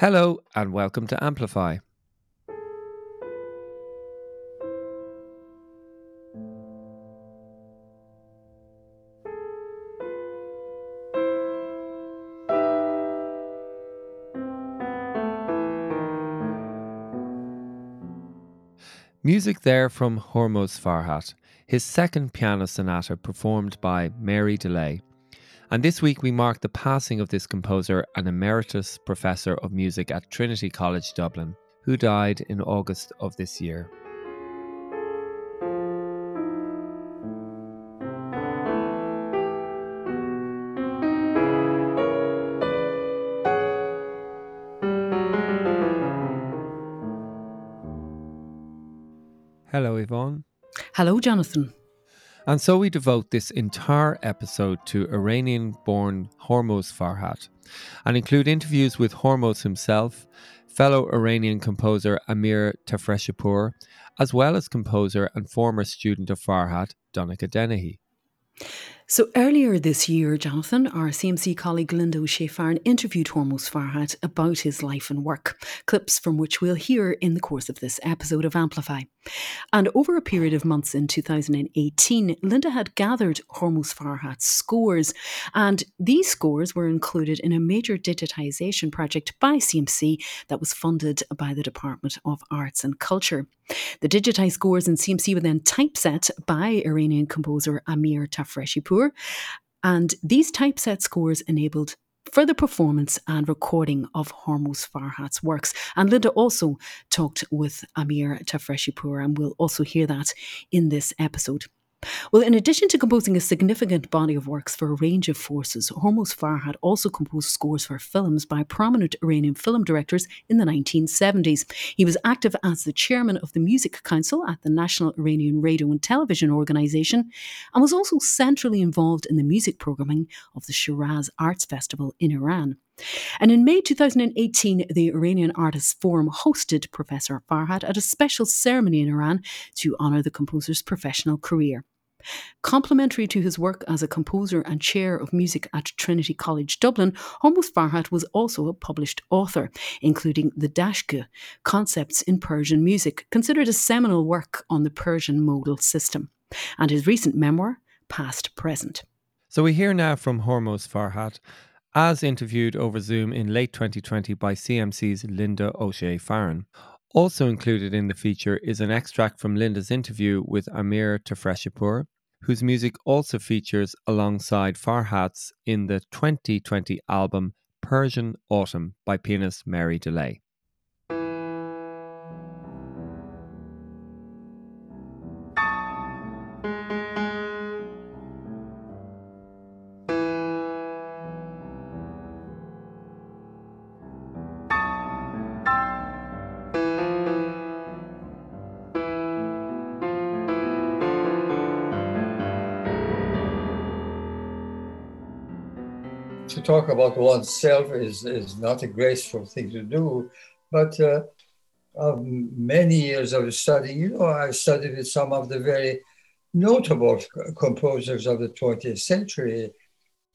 Hello, and welcome to Amplify. Music there from Hormoz Farhat, his second piano sonata performed by Mary Dullea. And this week we mark the passing of this composer and emeritus professor of music at Trinity College Dublin, who died in August of this year. Hello, Evonne. Hello, Jonathan. And so we devote this entire episode to Iranian born Hormoz Farhat and include interviews with Hormoz himself, fellow Iranian composer Amir Tafreshipour, as well as composer and former student of Farhat, Donnacha Dennehy. So earlier this year, Jonathan, our CMC colleague Linda O'Shea Farren interviewed Hormoz Farhat about his life and work, clips from which we'll hear in the course of this episode of Amplify. And over a period of months in 2018, Linda had gathered Hormoz Farhat's scores, and these scores were included in a major digitisation project by CMC that was funded by the Department of Arts and Culture. The digitised scores in CMC were then typeset by Iranian composer Amir And these typeset scores enabled further performance and recording of Hormoz Farhat's works. And Linda also talked with Amir Tafreshipour, and we'll also hear that in this episode. Well, in addition to composing a significant body of works for a range of forces, Hormoz Farhat also composed scores for films by prominent Iranian film directors in the 1970s. He was active as the chairman of the Music Council at the National Iranian Radio and Television Organization and was also centrally involved in the music programming of the Shiraz Arts Festival in Iran. And in May 2018, the Iranian Artists Forum hosted Professor Farhat at a special ceremony in Iran to honour the composer's professional career. Complementary to his work as a composer and chair of music at Trinity College Dublin, Hormoz Farhat was also a published author, including the Dastgah, Concepts in Persian Music, considered a seminal work on the Persian modal system, and his recent memoir, Past Present. So we hear now from Hormoz Farhat as interviewed over Zoom in late 2020 by CMC's Linda O'Shea Farren. Also included in the feature is an extract from Linda's interview with Amir Tafreshipour, whose music also features alongside Farhat's in the 2020 album Persian Autumn by pianist Mary Dullea. Talk about oneself is, is not a graceful thing to do, but uh, of many years of study, you know, I studied with some of the very notable composers of the 20th century,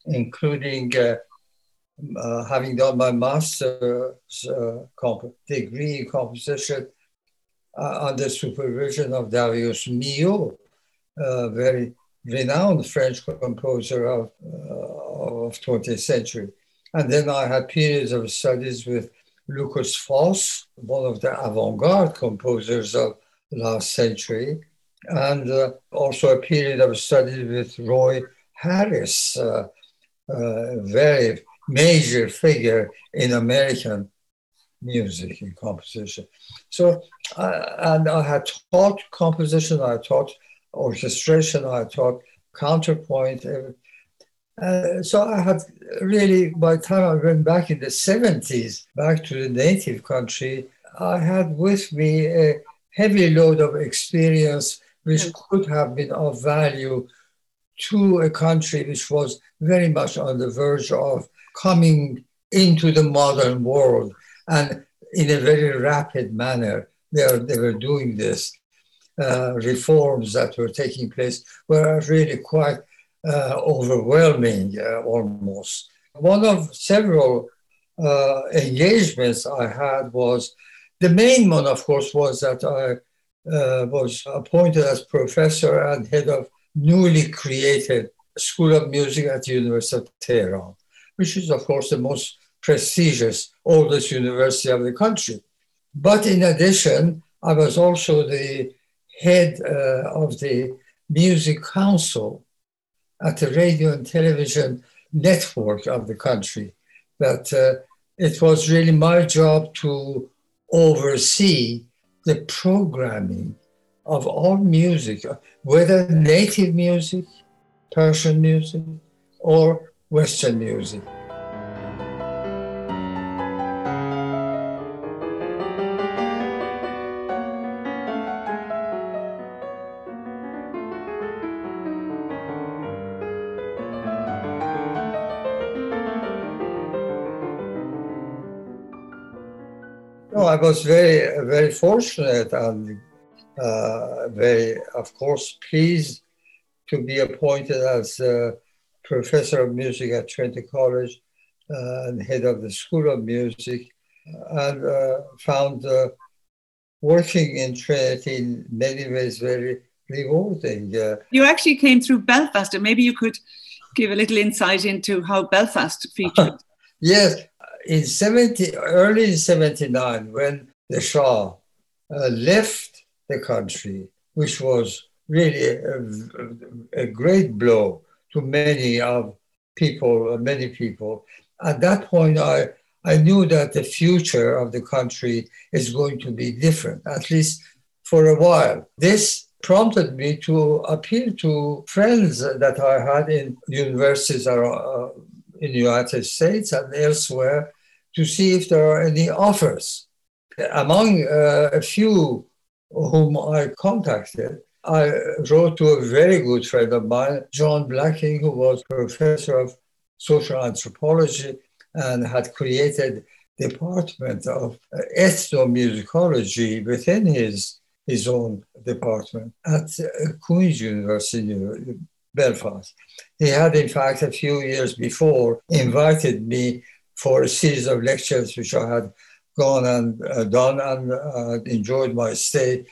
including uh, uh, having done my master's uh, comp- degree in composition uh, under supervision of Darius Milhaud, a very renowned French composer of of 20th century. And then I had periods of studies with Lukas Foss, one of the avant-garde composers of last century, and uh, also a period of study with Roy Harris, uh, a very major figure in American music and composition. So, uh, and I had taught composition, I taught orchestration, I taught counterpoint, uh, so I had really, by the time I went back in the 70s, back to the native country, I had with me a heavy load of experience which could have been of value to a country which was very much on the verge of coming into the modern world. And in a very rapid manner, they, are, they were doing this. Uh, reforms that were taking place were really quite overwhelming uh, almost. One of several uh, engagements I had was the main one, of course, was that I uh, was appointed as professor and head of newly created School of Music at the University of Tehran, which is, of course, the most prestigious, oldest university of the country. But in addition, I was also the head uh, of the Music Council at the radio and television network of the country. That uh, it was really my job to oversee the programming of all music, whether native music, Persian music, or Western music. I was very, very fortunate and uh, very, of course, pleased to be appointed as professor of music at Trinity College uh, and head of the School of Music, and uh, found uh, working in Trinity in many ways very rewarding. you actually came through Belfast, and maybe you could give a little insight into how Belfast featured. yes, in 70, early in 79, when the Shah uh, left the country, which was really a, a, great blow to many of people, many people. At that point, I, I knew that the future of the country is going to be different, at least for a while. This prompted me to appeal to friends that I had in universities around, uh, in the United States and elsewhere to see if there are any offers. Among uh, a few whom I contacted, I wrote to a very good friend of mine, John Blacking, who was professor of social anthropology and had created department of ethnomusicology within his, his own department at Queen's University, Belfast. He had, in fact, a few years before invited me for a series of lectures which I had gone and uh, done and uh, enjoyed my stay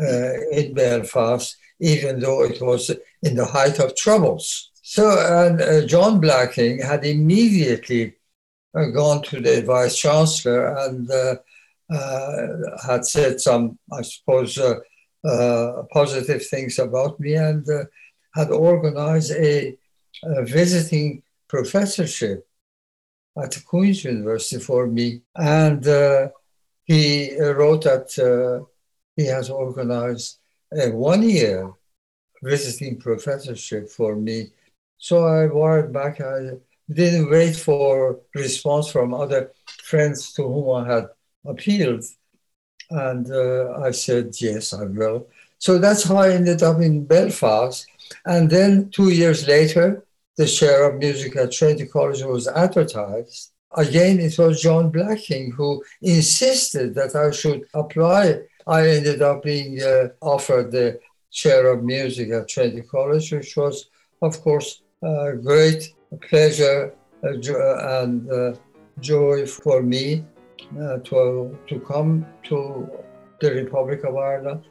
uh, in Belfast, even though it was in the height of troubles. So, and uh, John Blacking had immediately uh, gone to the vice chancellor and uh, had said some, I suppose, positive things about me and had organized a, a visiting professorship at Queen's University for me. And uh, he wrote that uh, he has organized a one year visiting professorship for me. So I wired back. I didn't wait for response from other friends to whom I had appealed. And uh, I said, yes, I will. So that's how I ended up in Belfast. And then two years later, the chair of music at Trinity College was advertised. Again, it was John Blacking who insisted that I should apply. I ended up being uh, offered the chair of music at Trinity College, which was, of course, a great pleasure and uh, joy for me uh, to, to come to the Republic of Ireland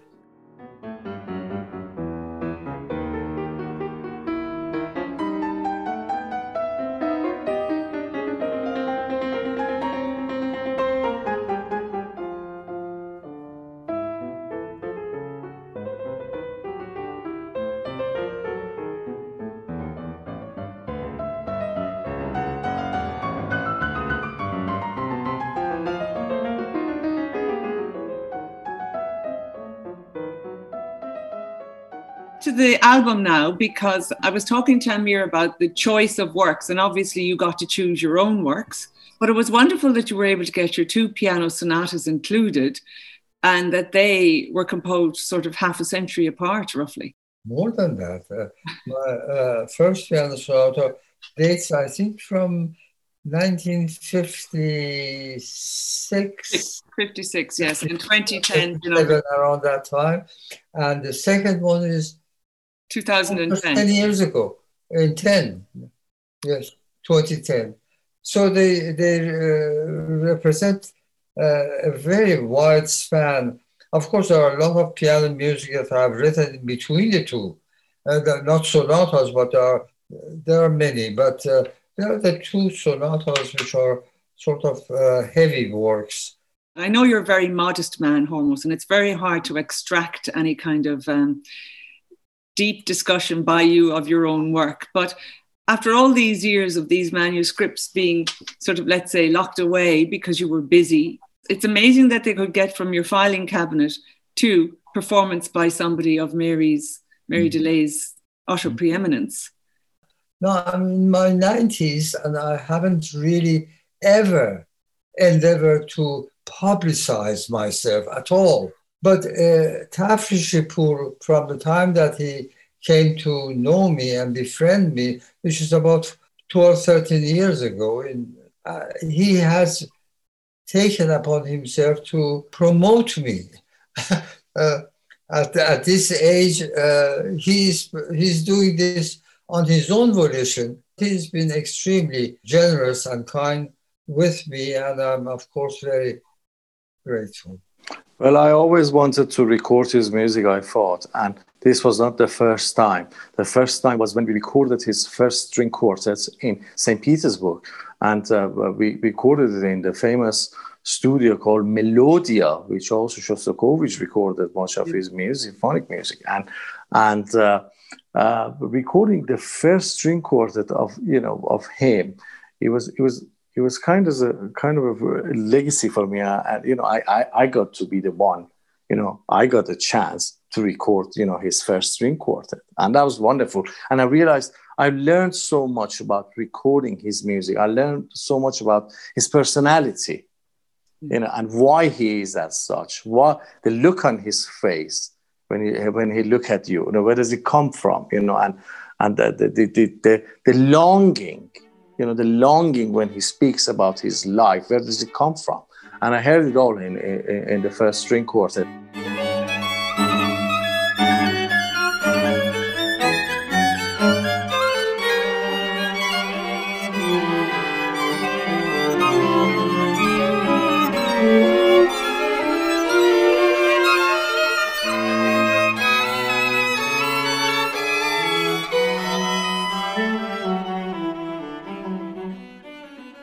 the album now because I was talking to Amir about the choice of works, and obviously you got to choose your own works. But it was wonderful that you were able to get your two piano sonatas included and that they were composed sort of half a century apart, roughly. More than that. Uh, my uh, first piano sonata dates, I think, from 1956. 56, yes, in 2010. You know. Around that time. And the second one is 2010. 10 years ago, in 10, yes, 2010. So they, they uh, represent uh, a very wide span. Of course, there are a lot of piano music that I've written between the two. Uh, not sonatas, but there are, there are many. But uh, there are the two sonatas which are sort of uh, heavy works. I know you're a very modest man, Hormoz, and it's very hard to extract any kind of um, deep discussion by you of your own work. But after all these years of these manuscripts being sort of, let's say, locked away because you were busy, it's amazing that they could get from your filing cabinet to performance by somebody of Mary's, Mary mm. Dullea's utter mm. preeminence. No, I'm in my 90s and I haven't really ever endeavored to publicize myself at all. But uh, Tafreshipour, from the time that he came to know me and befriend me, which is about 12, 13 years ago, in, uh, he has taken upon himself to promote me. uh, at, at this age, uh, he's, he's doing this on his own volition. He's been extremely generous and kind with me, and I'm, of course, very grateful. Well, I always wanted to record his music, I thought, and this was not the first time. The first time was when we recorded his first string quartets in St. Petersburg, and uh, we recorded it in the famous studio called Melodia, which also Shostakovich recorded much of his music, symphonic music, and and uh, uh, recording the first string quartet of you know of him, it was it was it was kind of a kind of a legacy for me. Uh, and you know, I, I, I got to be the one. You know, I got a chance to record, you know, his first string quartet, and that was wonderful. And I realized I learned so much about recording his music. I learned so much about his personality, you know, and why he is as such. What the look on his face when he when he look at you. You know, where does it come from? You know, and and the the the, the, the longing you know, the longing when he speaks about his life. Where does it come from? And I heard it all in, in, in the first string quartet.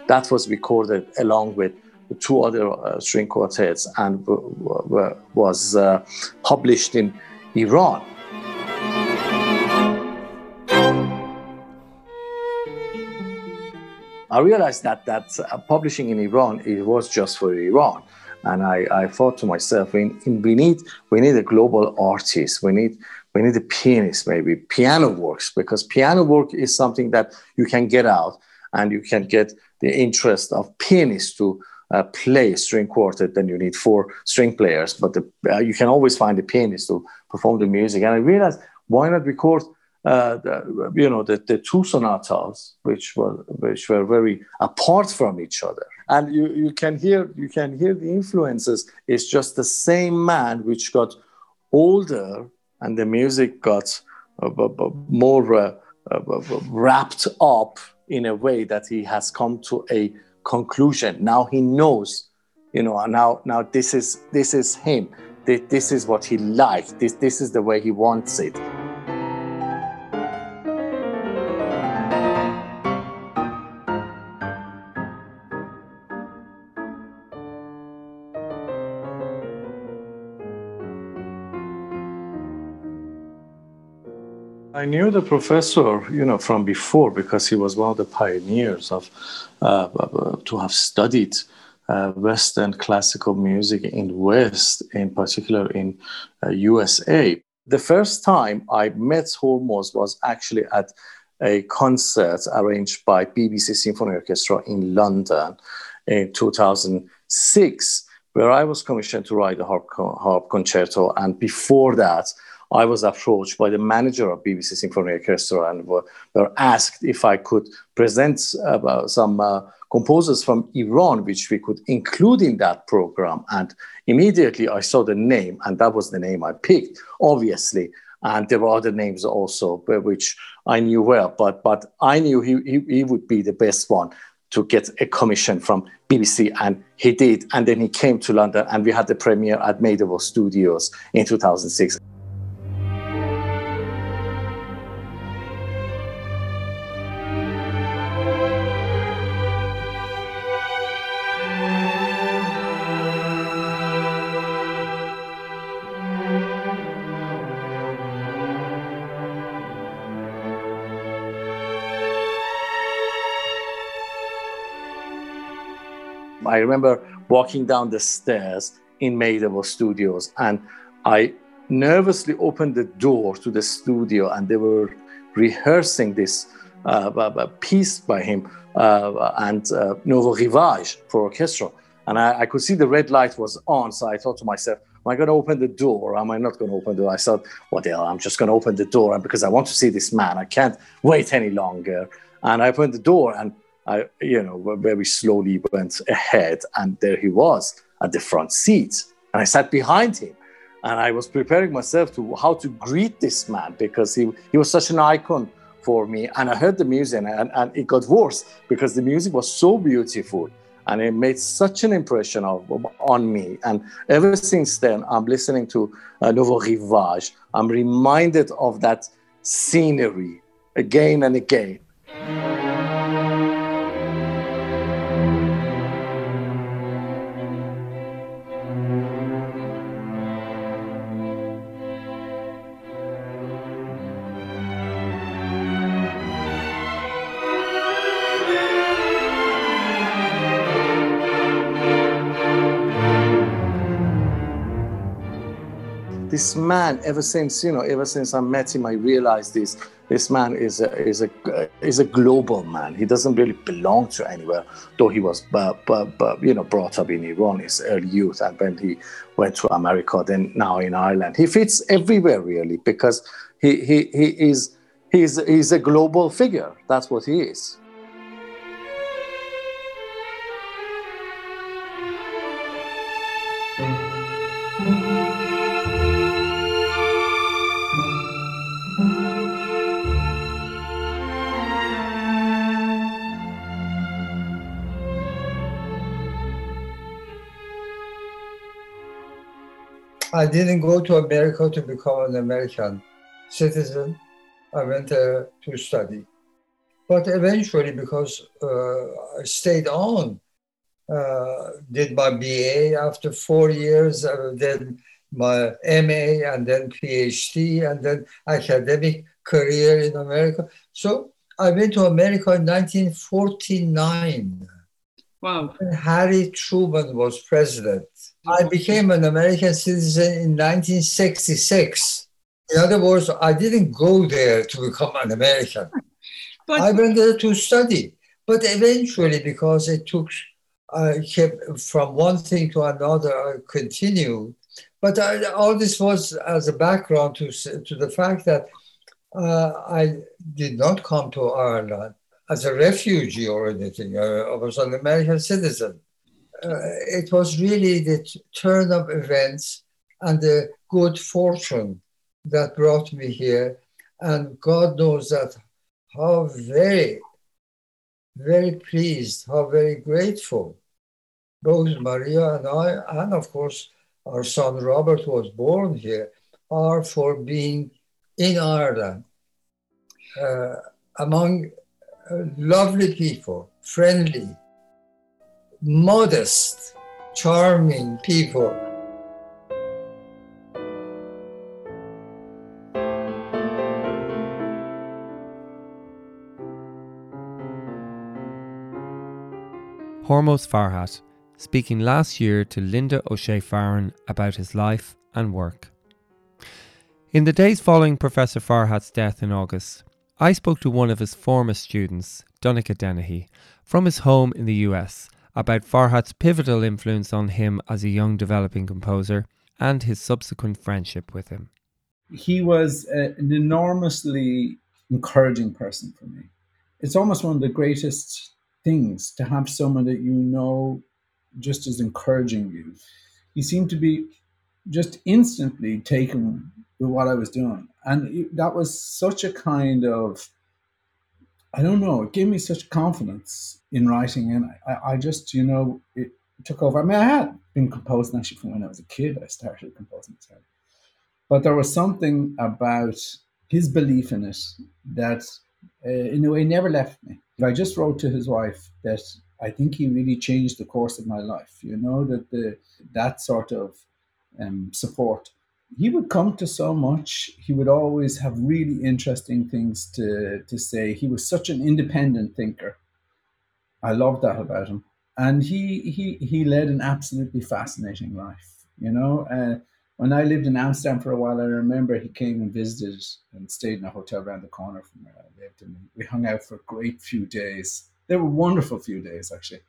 That was recorded along with two other uh, string quartets and w- w- was uh, published in Iran. I realized that that uh, publishing in Iran it was just for Iran, and I, I thought to myself, we, we need we need a global artist. We need we need a pianist, maybe piano works, because piano work is something that you can get out and you can get the interest of pianists to uh, play string quartet, then you need four string players. But the, uh, you can always find a pianist to perform the music. And I realized why not record, uh, the, you know, the, the two sonatas, which were which were very apart from each other. And you, you can hear you can hear the influences. It's just the same man which got older, and the music got uh, more uh, uh, wrapped up in a way that he has come to a conclusion. Now he knows, you know, now now this is this is him. This, this is what he likes. This this is the way he wants it. I knew the professor, you know, from before because he was one of the pioneers of uh, to have studied uh, Western classical music in West, in particular in uh, USA. The first time I met Hormoz was actually at a concert arranged by BBC Symphony Orchestra in London in 2006, where I was commissioned to write the harp, harp concerto. And before that, I was approached by the manager of BBC Symphony Orchestra and were, were asked if I could present uh, some uh, composers from Iran, which we could include in that program. And immediately I saw the name, and that was the name I picked, obviously. And there were other names also, which I knew well, but, but I knew he, he, he would be the best one to get a commission from BBC, and he did. And then he came to London, and we had the premiere at Made Studios in 2006. I remember walking down the stairs in Made Studios and I nervously opened the door to the studio and they were rehearsing this uh, piece by him uh, and uh, Nouveau Rivage for orchestra. And I, I, could see the red light was on. So I thought to myself, am I going to open the door? Or am I not going to open the door? I thought, what the hell? I'm just going to open the door because I want to see this man. I can't wait any longer. And I opened the door and I, you know, very slowly went ahead, and there he was at the front seat, and I sat behind him, and I was preparing myself to how to greet this man because he he was such an icon for me, and I heard the music, and, and it got worse because the music was so beautiful, and it made such an impression of, on me, and ever since then, I'm listening to uh, Nouveau Rivage. I'm reminded of that scenery again and again. This man, ever since you know, ever since I met him, I realized this. This man is a is a is a global man. He doesn't really belong to anywhere, though he was, but, but, but you know, brought up in Iran in his early youth, and when he went to America, then now in Ireland, he fits everywhere really because he he he is he's he's a global figure. That's what he is. I didn't go to America to become an American citizen. I went uh, to study. But eventually, because uh, I stayed on, uh, did my BA after four years, uh, then my MA, and then PhD, and then academic career in America. So I went to America in 1949. Wow. When Harry Truman was president. I became an American citizen in 1966. In other words, I didn't go there to become an American. But, I went there to study. But eventually, because it took, I kept from one thing to another, I continued. But I, all this was as a background to, to the fact that uh, I did not come to Ireland as a refugee or anything. I was an American citizen uh, it was really the turn of events and the good fortune that brought me here. And God knows that how very, very pleased, how very grateful both Maria and I, and of course our son Robert was born here, are for being in Ireland uh, among lovely people, friendly, modest, charming people. Hormoz Farhat, speaking last year to Linda O'Shea Farren about his life and work. In the days following Professor Farhat's death in August, I spoke to one of his former students, Donnacha Dennehy, from his home in the US about Farhat's pivotal influence on him as a young developing composer and his subsequent friendship with him. He was a, an enormously encouraging person for me. It's almost one of the greatest things to have someone that you know just as encouraging you. He seemed to be just instantly taken with what I was doing. And that was such a kind of I don't know, it gave me such confidence in writing. And I, I just, you know, it took over. I mean, I had been composing actually from when I was a kid. I started composing. But there was something about his belief in it that, uh, in a way, never left me. I just wrote to his wife that I think he really changed the course of my life. You know that the that sort of um, support. He would come to so much. He would always have really interesting things to to say. He was such an independent thinker. I love that about him, and he he he led an absolutely fascinating life. You know, uh, when I lived in Amsterdam for a while, I remember he came and visited and stayed in a hotel around the corner from where I lived, and we hung out for a great few days. They were wonderful few days, actually,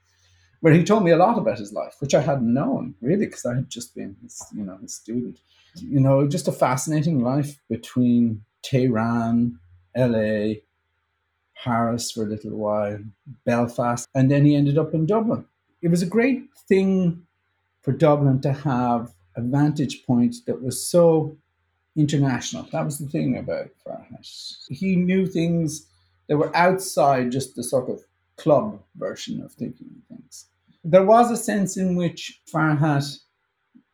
where he told me a lot about his life, which I hadn't known really, because I had just been, his, you know, his student. You know, just a fascinating life between Tehran, L.A., Paris for a little while, Belfast, and then he ended up in Dublin. It was a great thing for Dublin to have a vantage point that was so international. That was the thing about Farhat. He knew things that were outside just the sort of club version of thinking things. There was a sense in which Farhat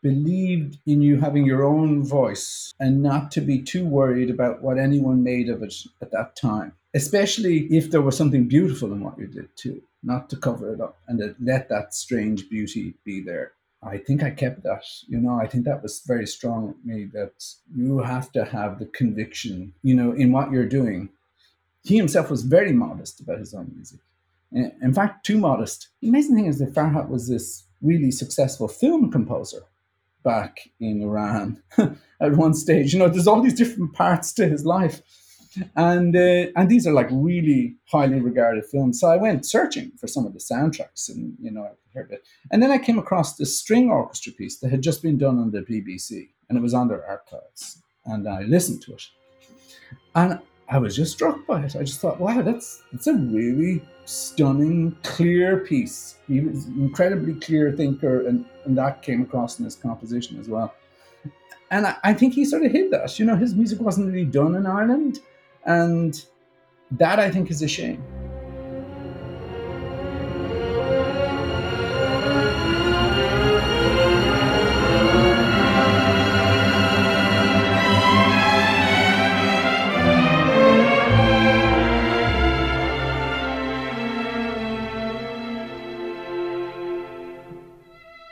believed in you having your own voice and not to be too worried about what anyone made of it at that time, especially if there was something beautiful in what you did too, not to cover it up and to let that strange beauty be there. I think I kept that. You know, I think that was very strong with me that you have to have the conviction, you know, in what you're doing. He himself was very modest about his own music. In fact, too modest. The amazing thing is that Farhat was this really successful film composer back in Iran at one stage. You know, there's all these different parts to his life and uh, and these are like really highly regarded films. So I went searching for some of the soundtracks, and you know I heard it. And then I came across this string orchestra piece that had just been done on the BBC, and it was on their archives. And I listened to it, and I was just struck by it. I just thought, wow, that's that's a really stunning, clear piece. He was an incredibly clear thinker, and, and that came across in his composition as well. And I, I think he sort of hid that. You know, his music wasn't really done in Ireland and that I think is a shame.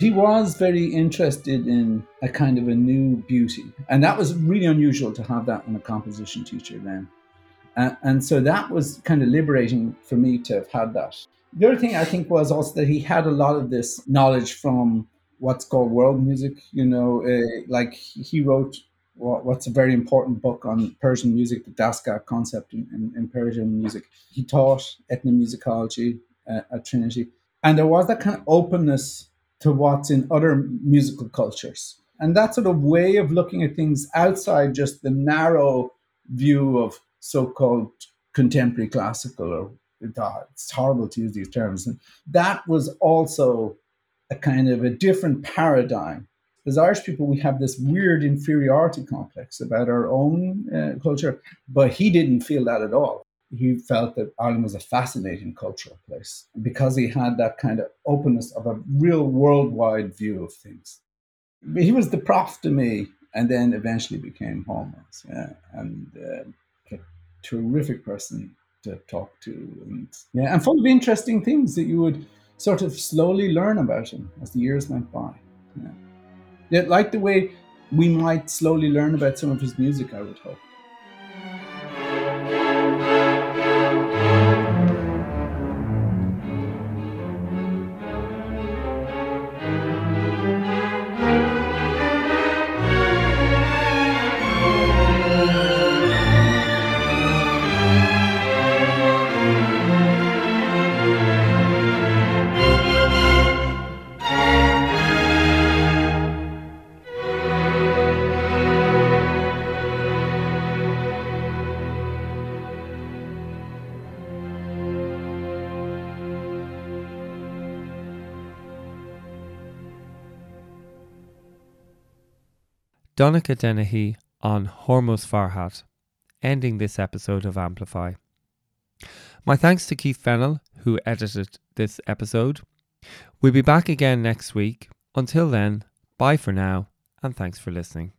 He was very interested in a kind of a new beauty. And that was really unusual to have that in a composition teacher then. Uh, and so that was kind of liberating for me to have had that. The other thing I think was also that he had a lot of this knowledge from what's called world music. You know, uh, like he wrote what's a very important book on Persian music, the Dastgah concept in, in, in Persian music. He taught ethnomusicology uh, at Trinity. And there was that kind of openness to what's in other musical cultures. And that sort of way of looking at things outside just the narrow view of so-called contemporary classical or it's horrible to use these terms. And that was also a kind of a different paradigm. As irish people we have this weird inferiority complex about our own uh, culture but he didn't feel that at all he felt that ireland was a fascinating cultural place because he had that kind of openness of a real worldwide view of things he was the prof to me and then eventually became Hormoz. yeah and uh, terrific person to talk to, and yeah, and full of interesting things that you would sort of slowly learn about him as the years went by. Yeah, yeah like the way we might slowly learn about some of his music, I would hope. Donnacha Dennehy on Hormoz Farhat, ending this episode of Amplify. My thanks to Keith Fennell, who edited this episode. We'll be back again next week. Until then, bye for now, and thanks for listening.